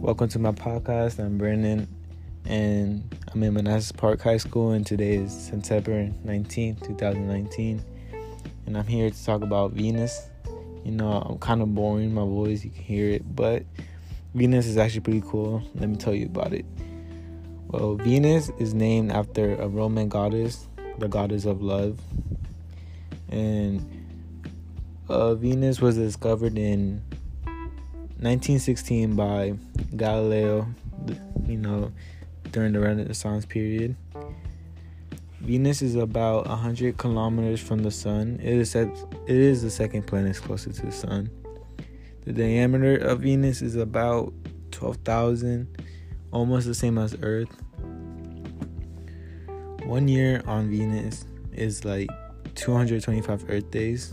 Welcome to my podcast. I'm Brennan, and I'm in Manassas Park High School, and today is September 19th, 2019. And I'm here to talk about Venus. You know, I'm kind of boring my voice, you can hear it, but Venus is actually pretty cool. Let me tell you about it. Well, Venus is named after a Roman goddess, the goddess of love. And uh, Venus was discovered in 1916 by Galileo, you know, during the Renaissance period. Venus is about 100 kilometers from the sun. It is it is the second planet closest to the sun. The diameter of Venus is about 12,000, almost the same as Earth. One year on Venus is like 225 Earth days.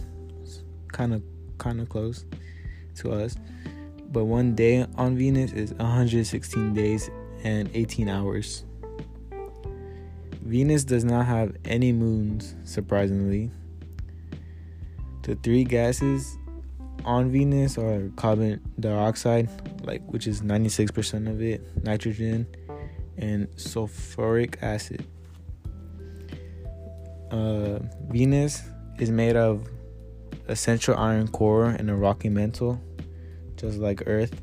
Kind of kind of close to us but one day on Venus is 116 days and 18 hours. Venus does not have any moons, surprisingly. The three gases on Venus are carbon dioxide, like which is 96% of it, nitrogen, and sulfuric acid. Uh, Venus is made of a central iron core and a rocky mantle just like Earth.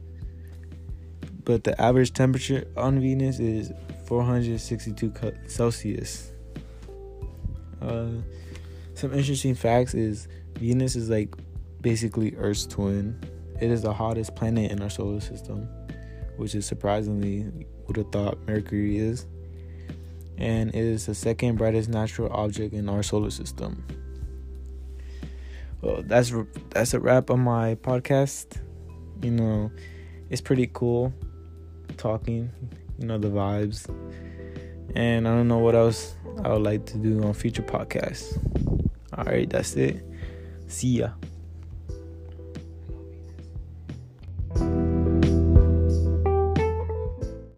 But the average temperature on Venus is 462 Celsius. Uh, some interesting facts is Venus is like basically Earth's twin. It is the hottest planet in our solar system, which is surprisingly would have thought Mercury is. And it is the second brightest natural object in our solar system. Well, that's that's a wrap on my podcast you know, it's pretty cool talking, you know, the vibes. And I don't know what else I would like to do on future podcasts. All right, that's it. See ya.